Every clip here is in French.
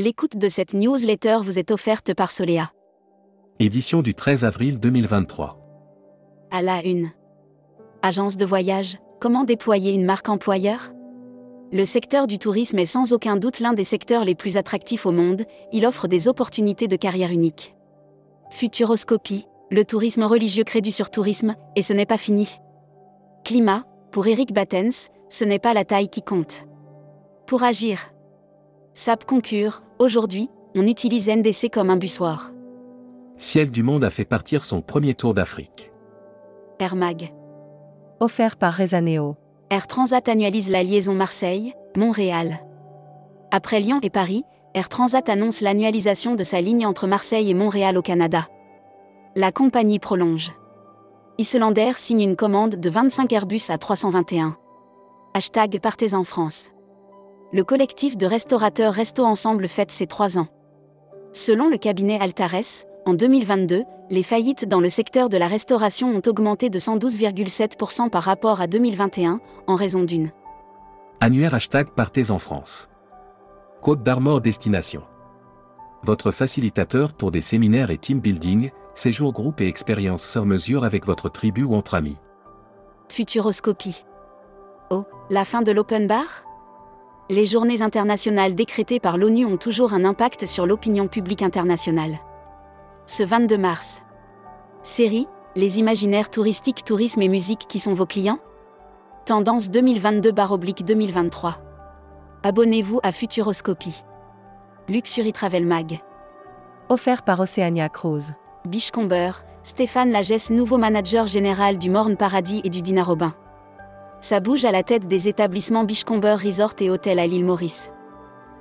L'écoute de cette newsletter vous est offerte par Solea. Édition du 13 avril 2023. À la une. Agence de voyage, comment déployer une marque employeur? Le secteur du tourisme est sans aucun doute l'un des secteurs les plus attractifs au monde, il offre des opportunités de carrière uniques. Futuroscopie, le tourisme religieux crée du surtourisme, et ce n'est pas fini. Climat, pour Eric Battens, ce n'est pas la taille qui compte. Pour agir. SAP Concure, aujourd'hui, on utilise NDC comme un bussoir. Ciel du Monde a fait partir son premier tour d'Afrique. Air Mag. Offert par Rezaneo. Air Transat annualise la liaison Marseille-Montréal. Après Lyon et Paris, Air Transat annonce l'annualisation de sa ligne entre Marseille et Montréal au Canada. La compagnie prolonge. Islander signe une commande de 25 Airbus à 321. Hashtag Partez en France le collectif de restaurateurs Resto Ensemble fête ses trois ans. Selon le cabinet Altares, en 2022, les faillites dans le secteur de la restauration ont augmenté de 112,7% par rapport à 2021, en raison d'une. Annuaire hashtag Partez en France. Côte d'Armor Destination. Votre facilitateur pour des séminaires et team building, séjours groupe et expériences sur mesure avec votre tribu ou entre amis. Futuroscopie. Oh, la fin de l'open bar? Les journées internationales décrétées par l'ONU ont toujours un impact sur l'opinion publique internationale. Ce 22 mars. Série, les imaginaires touristiques, tourisme et musique qui sont vos clients? Tendance 2022-2023. Abonnez-vous à Futuroscopie. Luxury Travel Mag. Offert par Oceania Cruise. Bichcomber, Stéphane Lagesse, nouveau manager général du Morne Paradis et du Dina Robin. Ça bouge à la tête des établissements Bichcomber Resort et Hôtel à l'île Maurice.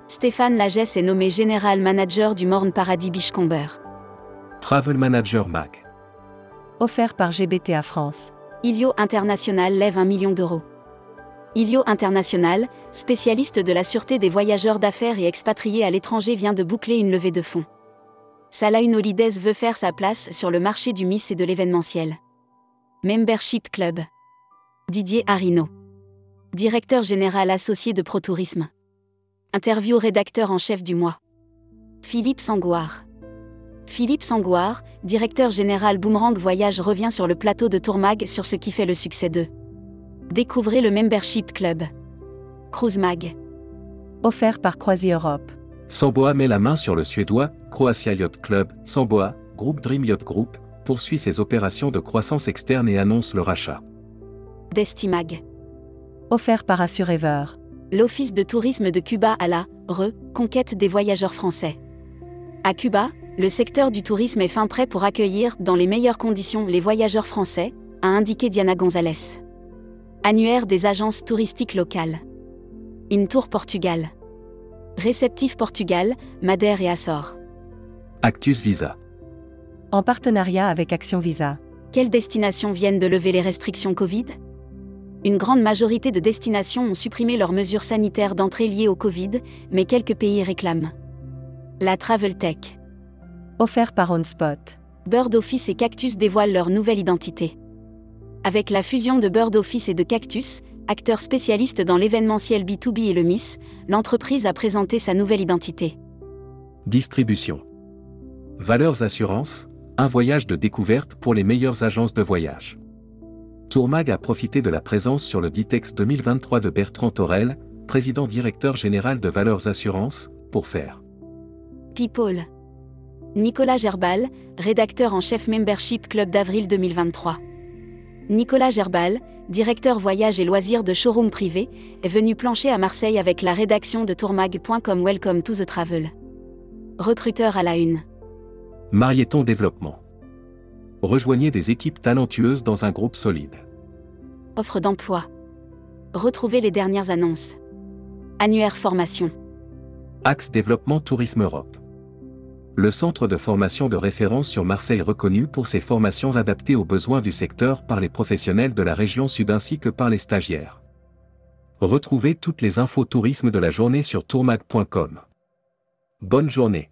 Stéphane Lagesse est nommé Général Manager du Morne Paradis Bichcomber. Travel Manager Mag. Offert par GBTA France. Ilio International lève un million d'euros. Ilio International, spécialiste de la sûreté des voyageurs d'affaires et expatriés à l'étranger, vient de boucler une levée de fonds. Salah Holidays veut faire sa place sur le marché du Miss et de l'événementiel. Membership Club. Didier Arino. Directeur général associé de ProTourisme. Interview rédacteur en chef du mois. Philippe Sangouard. Philippe Sangouard, directeur général Boomerang Voyage revient sur le plateau de Tourmag sur ce qui fait le succès d'eux. Découvrez le Membership Club. Cruise Mag. Offert par Croisi Europe. Samboa met la main sur le suédois Croatia Yacht Club. Samboa, groupe Dream Yacht Group, poursuit ses opérations de croissance externe et annonce le rachat. Destimag. Offert par Assurever. L'Office de tourisme de Cuba à la reconquête des voyageurs français. À Cuba, le secteur du tourisme est fin prêt pour accueillir dans les meilleures conditions les voyageurs français, a indiqué Diana Gonzalez. Annuaire des agences touristiques locales. Intour Portugal. Réceptif Portugal, Madère et Açores. Actus Visa. En partenariat avec Action Visa. Quelles destinations viennent de lever les restrictions Covid? Une grande majorité de destinations ont supprimé leurs mesures sanitaires d'entrée liées au Covid, mais quelques pays réclament. La Travel Tech. Offert par OnSpot. Bird Office et Cactus dévoilent leur nouvelle identité. Avec la fusion de Bird Office et de Cactus, acteurs spécialistes dans l'événementiel B2B et le Miss, l'entreprise a présenté sa nouvelle identité. Distribution. Valeurs Assurance, un voyage de découverte pour les meilleures agences de voyage. Tourmag a profité de la présence sur le Ditex 2023 de Bertrand Torel, président directeur général de Valeurs Assurance, pour faire. People. Nicolas Gerbal, rédacteur en chef Membership Club d'avril 2023. Nicolas Gerbal, directeur voyage et loisirs de showroom privé, est venu plancher à Marseille avec la rédaction de tourmag.com Welcome to the Travel. Recruteur à la une. Marieton Développement rejoignez des équipes talentueuses dans un groupe solide. Offre d'emploi. Retrouvez les dernières annonces. Annuaire formation. Axe Développement Tourisme Europe. Le centre de formation de référence sur Marseille reconnu pour ses formations adaptées aux besoins du secteur par les professionnels de la région sud ainsi que par les stagiaires. Retrouvez toutes les infos tourisme de la journée sur tourmag.com. Bonne journée.